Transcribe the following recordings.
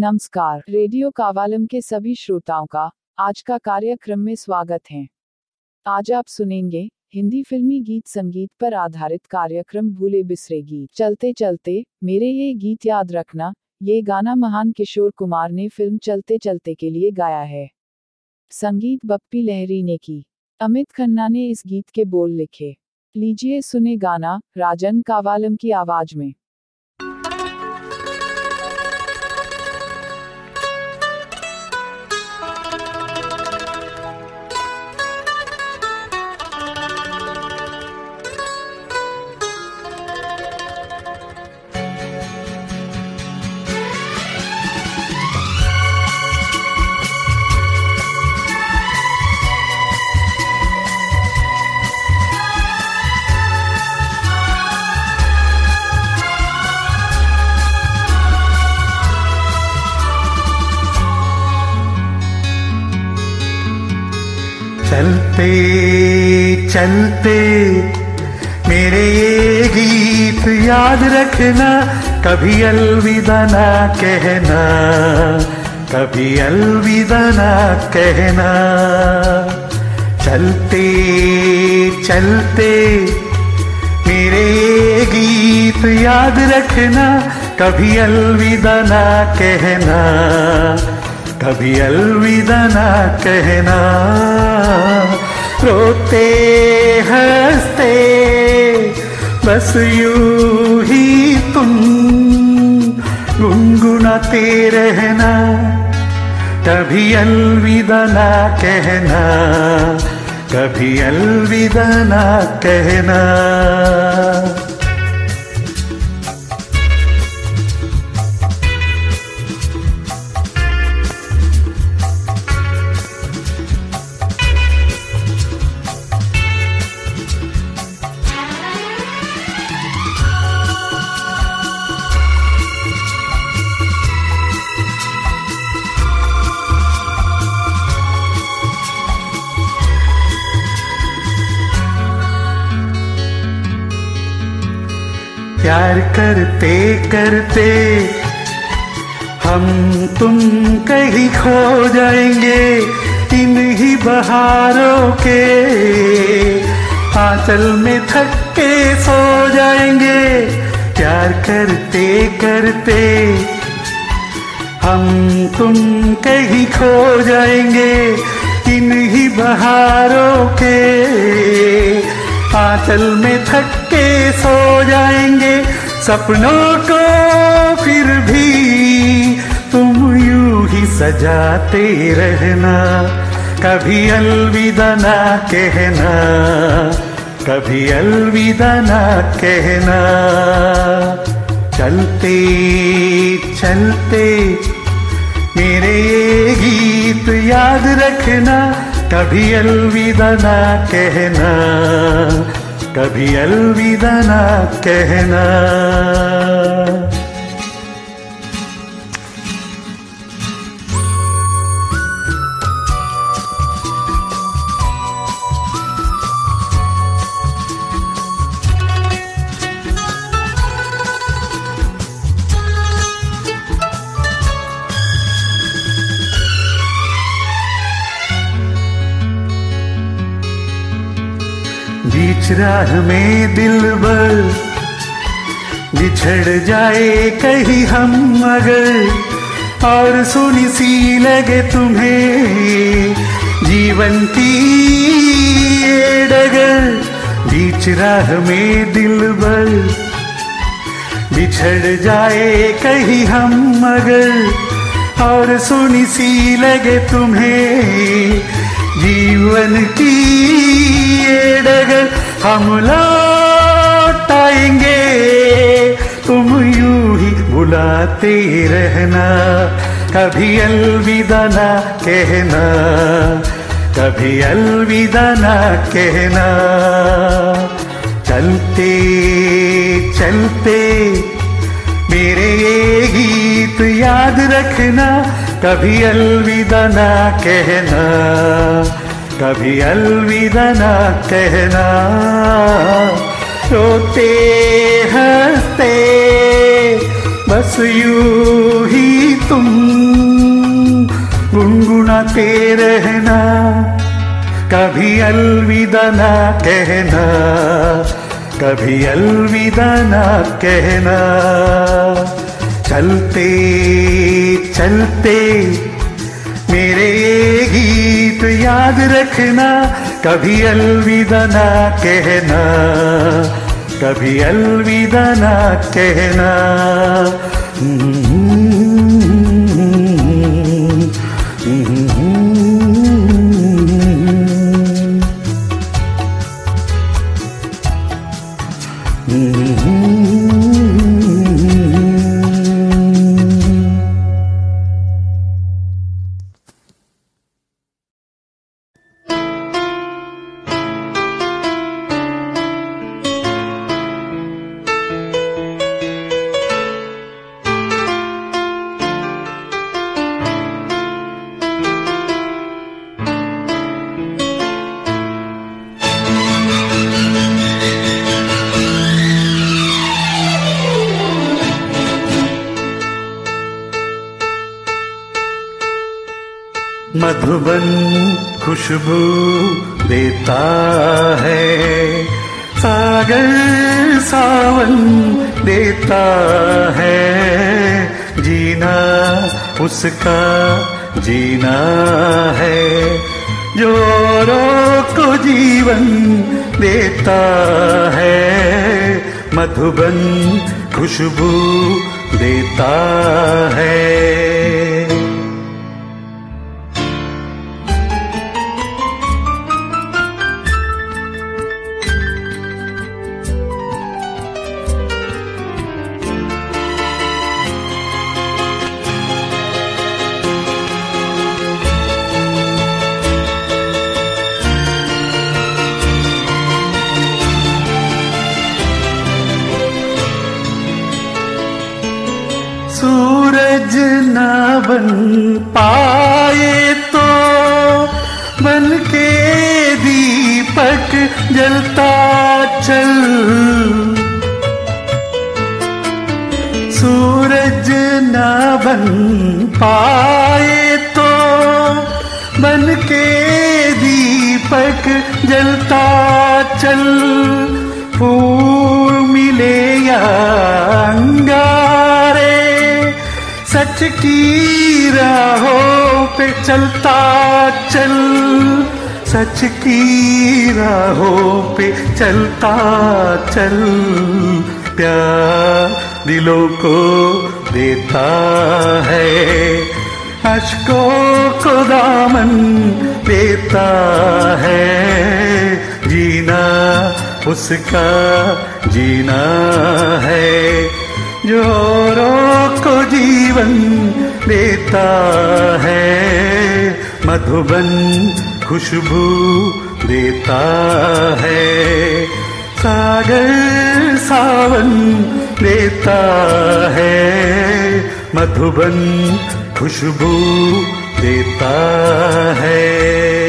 नमस्कार। रेडियो कावालम के सभी श्रोताओं का आज का कार्यक्रम में स्वागत है। आज आप सुनेंगे हिंदी फिल्मी गीत संगीत पर आधारित कार्यक्रम भूले बिसरे गीत। चलते चलते मेरे ये गीत याद रखना, ये गाना महान किशोर कुमार ने फ़िल्म चलते चलते के लिए गाया है। संगीत बप्पी लहरी ने की। अमित खन्ना ने इस गीत के बोल लिखे। लीजिए सुने गाना राजन कावालम की आवाज़ में। चलते चलते। मेरे ये गीत याद रखना, कभी अलविदा ना कहना, कभी अलविदा ना कहना। चलते चलते। मेरे ये गीत याद रखना, कभी अलविदा ना कहना। कभी अलविदा ना कहना। रोते, हँसते, बस यूँ ही तुम गुनगुनाते रहना। कभी अलविदा ना कहना, कभी अलविदा ना कहना। प्यार करते करते हम तुम कहीं खो जाएँगे इन ही बहारों के आंचल में थक के सो जाएँगे। प्यार करते करते हम तुम कहीं खो जाएँगे इन ही बहारों के आंचल में थक के सो जाएँगे, सपनों को फिर भी तुम यूँ ही सजाते रहना। कभी अलविदा ना कहना, कभी अलविदा ना कहना। चलते चलते, मेरे ये गीत याद रखना। कभी अलविदा ना कहना कभी अलविदा ना कहना। राह में दिल बर बिछड़ जाए कहीं हम मगर और सुनी सी लगे तुम्हें जीवन की ये डगर। बीच राह में दिल बर बिछड़ जाए कहीं हम मगर और सुनी सी लगे तुम्हें जीवन की ये डगर। हम लौट आएँगे तुम यूँ ही बुलाते रहना। कभी अलविदा ना कहना। कभी अलविदा ना कहना। चलते चलते, मेरे ये गीत याद रखना। कभी अलविदा ना कहना। कभी अलविदा ना कहना। रोते हँसते, बस यूँ ही तुम गुनगुनाते रहना। कभी अलविदा ना कहना, कभी अलविदा ना कहना। चलते चलते, मेरे गीत याद रखना कभी अलविदा ना कहना कभी अलविदा ना कहना। मधुबन खुशबू देता है। सागर सावन देता है। जीना उसका जीना है। जो को जीवन देता है। मधुबन खुशबू देता है। पाए तो बन के दीपक जलता चल। फूल मिले अंगारे, सच की राहों पे चलता चल। सच की राहों पे चलता चल। प्यार दिलों को देता है। अशकों को दामन देता है। जीना उसका जीना है। जो को जीवन देता है, मधुबन खुशबू देता है। सागर सावन देता है। मधुबन खुशबू देता है।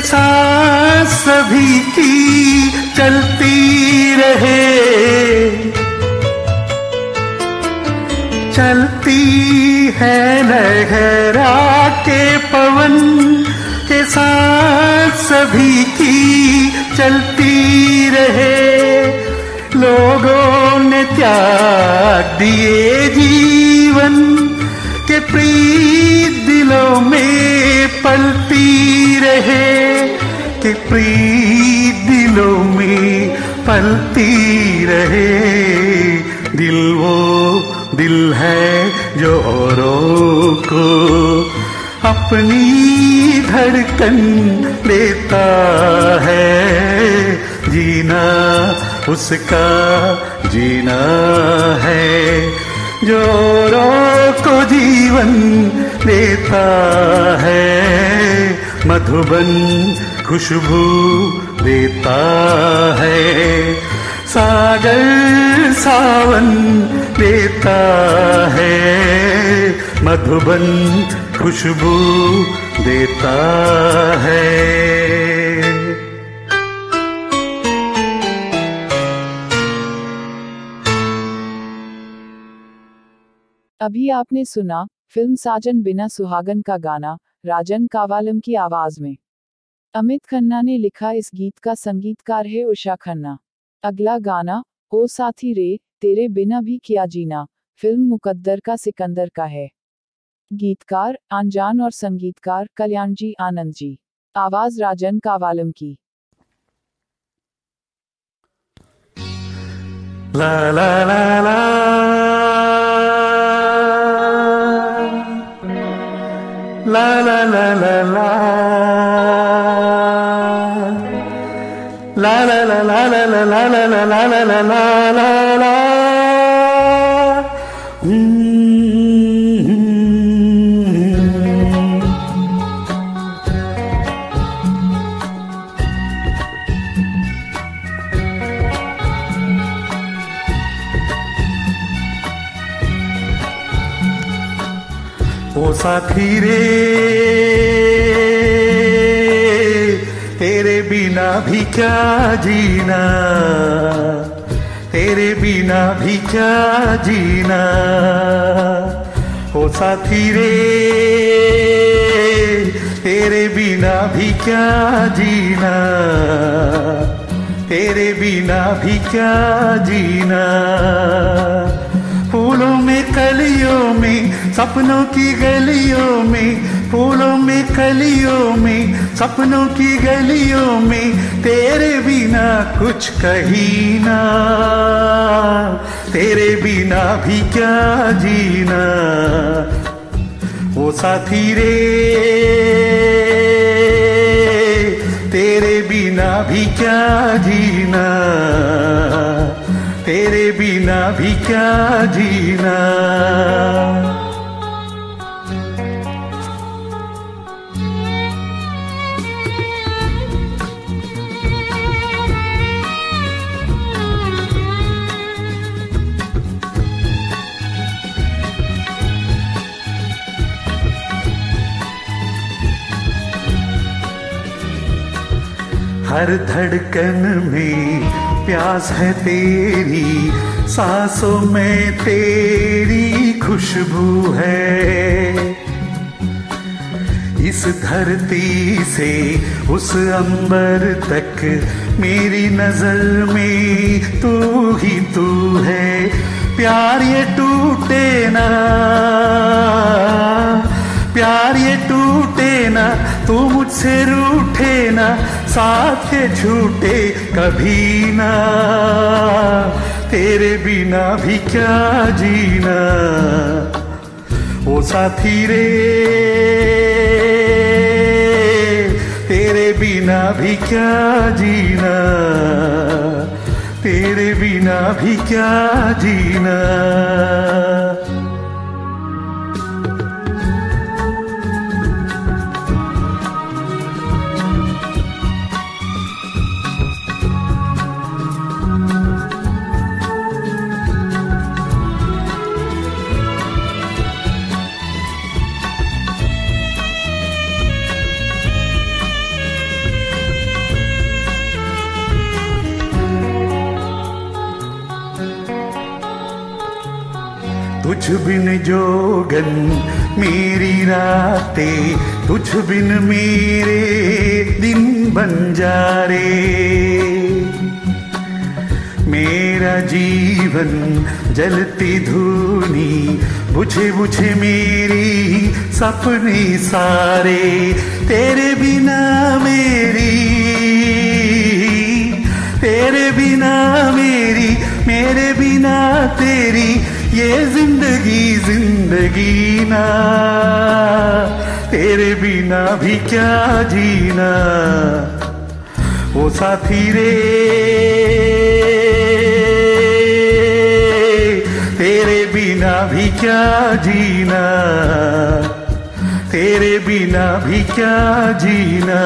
साथ सभी की चलती रहे। चलती है लहरा के पवन के साथ सभी की चलती रहे। लोगों ने त्याग दिए जीवन के प्रीत दिलों में पलती रहे। पलती रहे दिल वो दिल है जो औरों को अपनी धड़कन लेता है जीना उसका जीना है जो औरों को जीवन देता है मधुबन खुशबू देता है। सागर सावन देता है। मधुबन खुशबू देता है। अभी आपने सुना, फ़िल्म साजन बिना सुहागन का गाना, राजन कावालम की आवाज़ में। अमित खन्ना ने लिखा इस गीत का संगीतकार है उषा खन्ना। अगला गाना, ओ साथी रे, तेरे बिना भी किया जीना, फ़िल्म मुकद्दर का सिकंदर का है। गीतकार अनजान और संगीतकार कल्याण जी आनंद जी। आवाज़ राजन कावालम की। ला ला ला ला। La la la la la साथी रे बिना भी क्या जीना? तेरे बिना भी क्या जीना? ओ साथी रे, तेरे बिना भी क्या जीना? तेरे बिना भी क्या जीना? फूलों में कलियों में, सपनों की गलियों में फूलों में, कलियों में, सपनों की गलियों में, तेरे बिना कुछ कही ना। तेरे बिना भी क्या जीना। वो साथी रे, तेरे बिना भी क्या जीना। तेरे बिना भी क्या जीना। हर धड़कन में प्यास है तेरी, सांसों में तेरी खुशबू है। इस धरती से, उस अंबर तक मेरी नज़र में तू ही तू है। प्यार ये टूटे ना, प्यार ये टूटे ना, तू मुझसे रूठे ना साथ झूठे कभी ना। तेरे बिना भी क्या जीना। ओ साथी रे, तेरे बिना भी क्या जीना। तेरे बिना भी क्या जीना। तुझ बिन जोगन मेरी रातें, तुझ बिन मेरे दिन बन जा रे। मेरा जीवन जलती धूनी, बुझे बुझे मेरी सपने सारे, तेरे बिना मेरी, तेरे बिना मेरी, मेरे बिना तेरी ये ज़िंदगी ज़िंदगी ना, तेरे बिना भी क्या जीना? ओ साथी रे, तेरे बिना भी क्या जीना? तेरे बिना भी क्या जीना?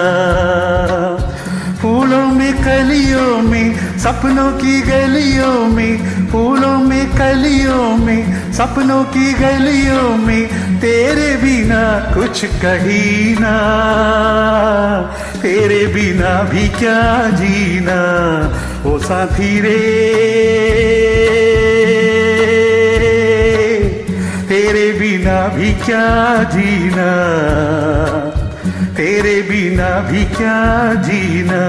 फूलों में कलियों में, सपनों की गलियों में, फूलों में कलियों में सपनों की गलियों में तेरे बिना कुछ कही ना। तेरे बिना भी क्या जीना, ओ साथी रे। तेरे बिना भी क्या जीना, तेरे बिना भी क्या जीना।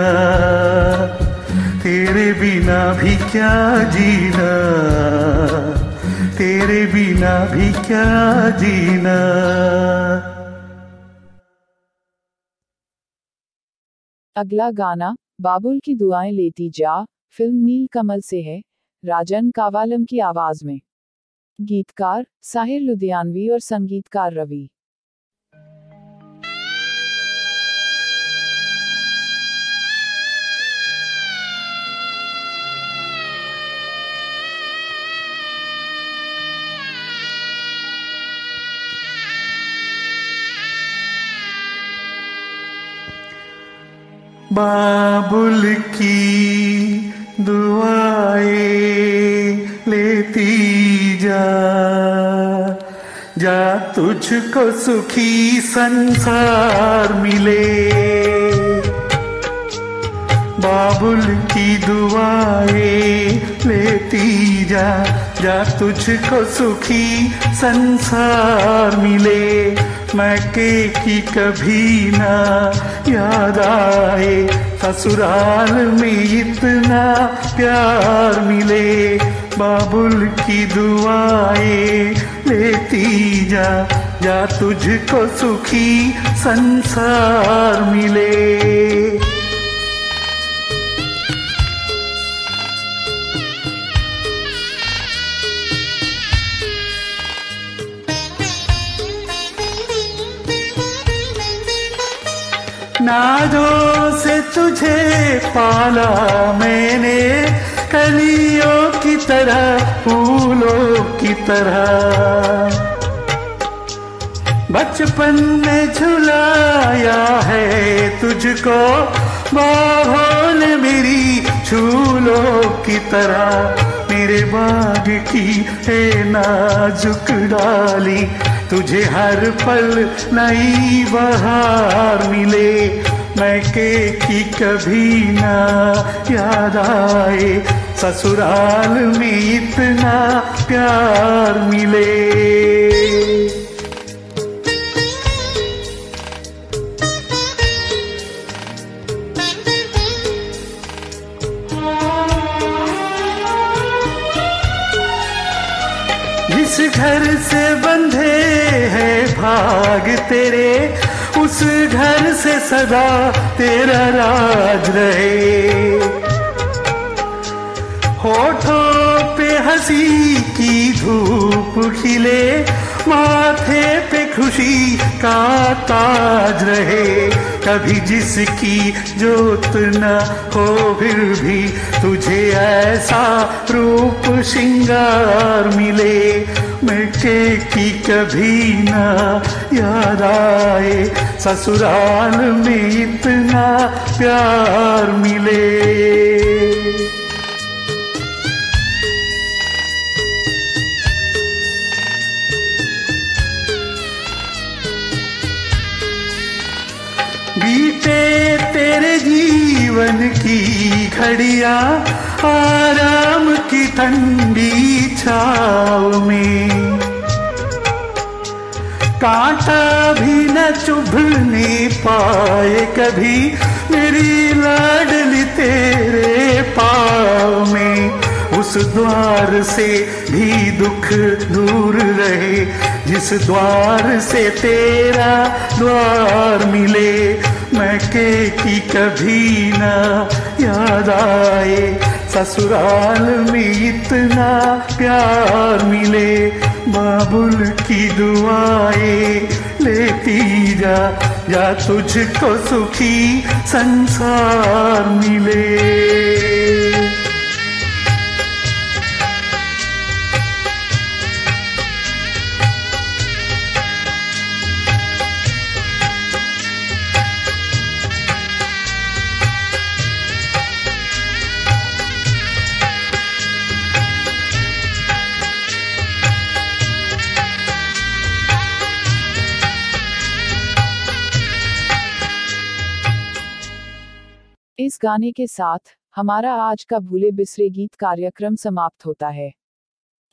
तेरे बिना भी क्या जीना। तेरे बिना भी क्या जीना? अगला गाना, बाबुल की दुआएँ लेती जा, फ़िल्म नील कमल से है, राजन कावालम की आवाज़ में। गीतकार, साहिर लुधियानवी और संगीतकार रवि। बाबुल की दुआए लेती जा। जा तुझको सुखी संसार मिले। बाबुल की दुआएँ लेती जा जा तुझको सुखी संसार मिले। मैं के की कभी ना याद आए, ससुराल में इतना प्यार मिले। बाबुल की दुआएँ लेती जा जा तुझको सुखी संसार मिले। नाजों से तुझे पाला मैंने, कलियों की तरह, फूलों की तरह। बचपन में झुलाया है तुझको, बाहों ने मेरी झूलों की तरह। मेरे बाग की है नाजुक डाली तुझे हर पल नई बहार मिले। मैं के की कभी ना याद आए। ससुराल में इतना प्यार मिले। से बंधे हैं भाग तेरे, उस घर से सदा तेरा राज रहे। होठों पे हँसी की धूप खिले, माथे पे खुशी का ताज रहे। कभी जिसकी जोत न हो, फिर भी तुझे ऐसा रूप श्रृंगार मिले। मिटे की कभी ना याद आए। ससुराल में इतना प्यार मिले। बीते तेरे जीवन की घड़िया आराम की ठंडी छाव में। कांटा भी न चुभने पाए कभी, मेरी लाडली तेरे पाव में। उस द्वार से भी दुख दूर रहे, जिस द्वार से तेरा द्वार मिले, मैं के की कभी ना याद आए। ससुराल में इतना प्यार मिले, बाबुल की दुआएँ लेती जा, या तुझको सुखी संसार मिले। गाने के साथ, हमारा आज का भूले बिसरे गीत कार्यक्रम समाप्त होता है।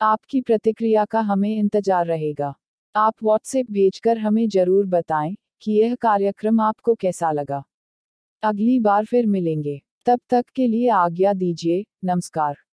आपकी प्रतिक्रिया का हमें इंतज़ार रहेगा। आप व्हाट्सएप भेजकर हमें ज़रूर बताएँ कि यह कार्यक्रम आपको कैसा लगा। अगली बार फिर मिलेंगे। तब तक के लिए आज्ञा दीजिए। नमस्कार।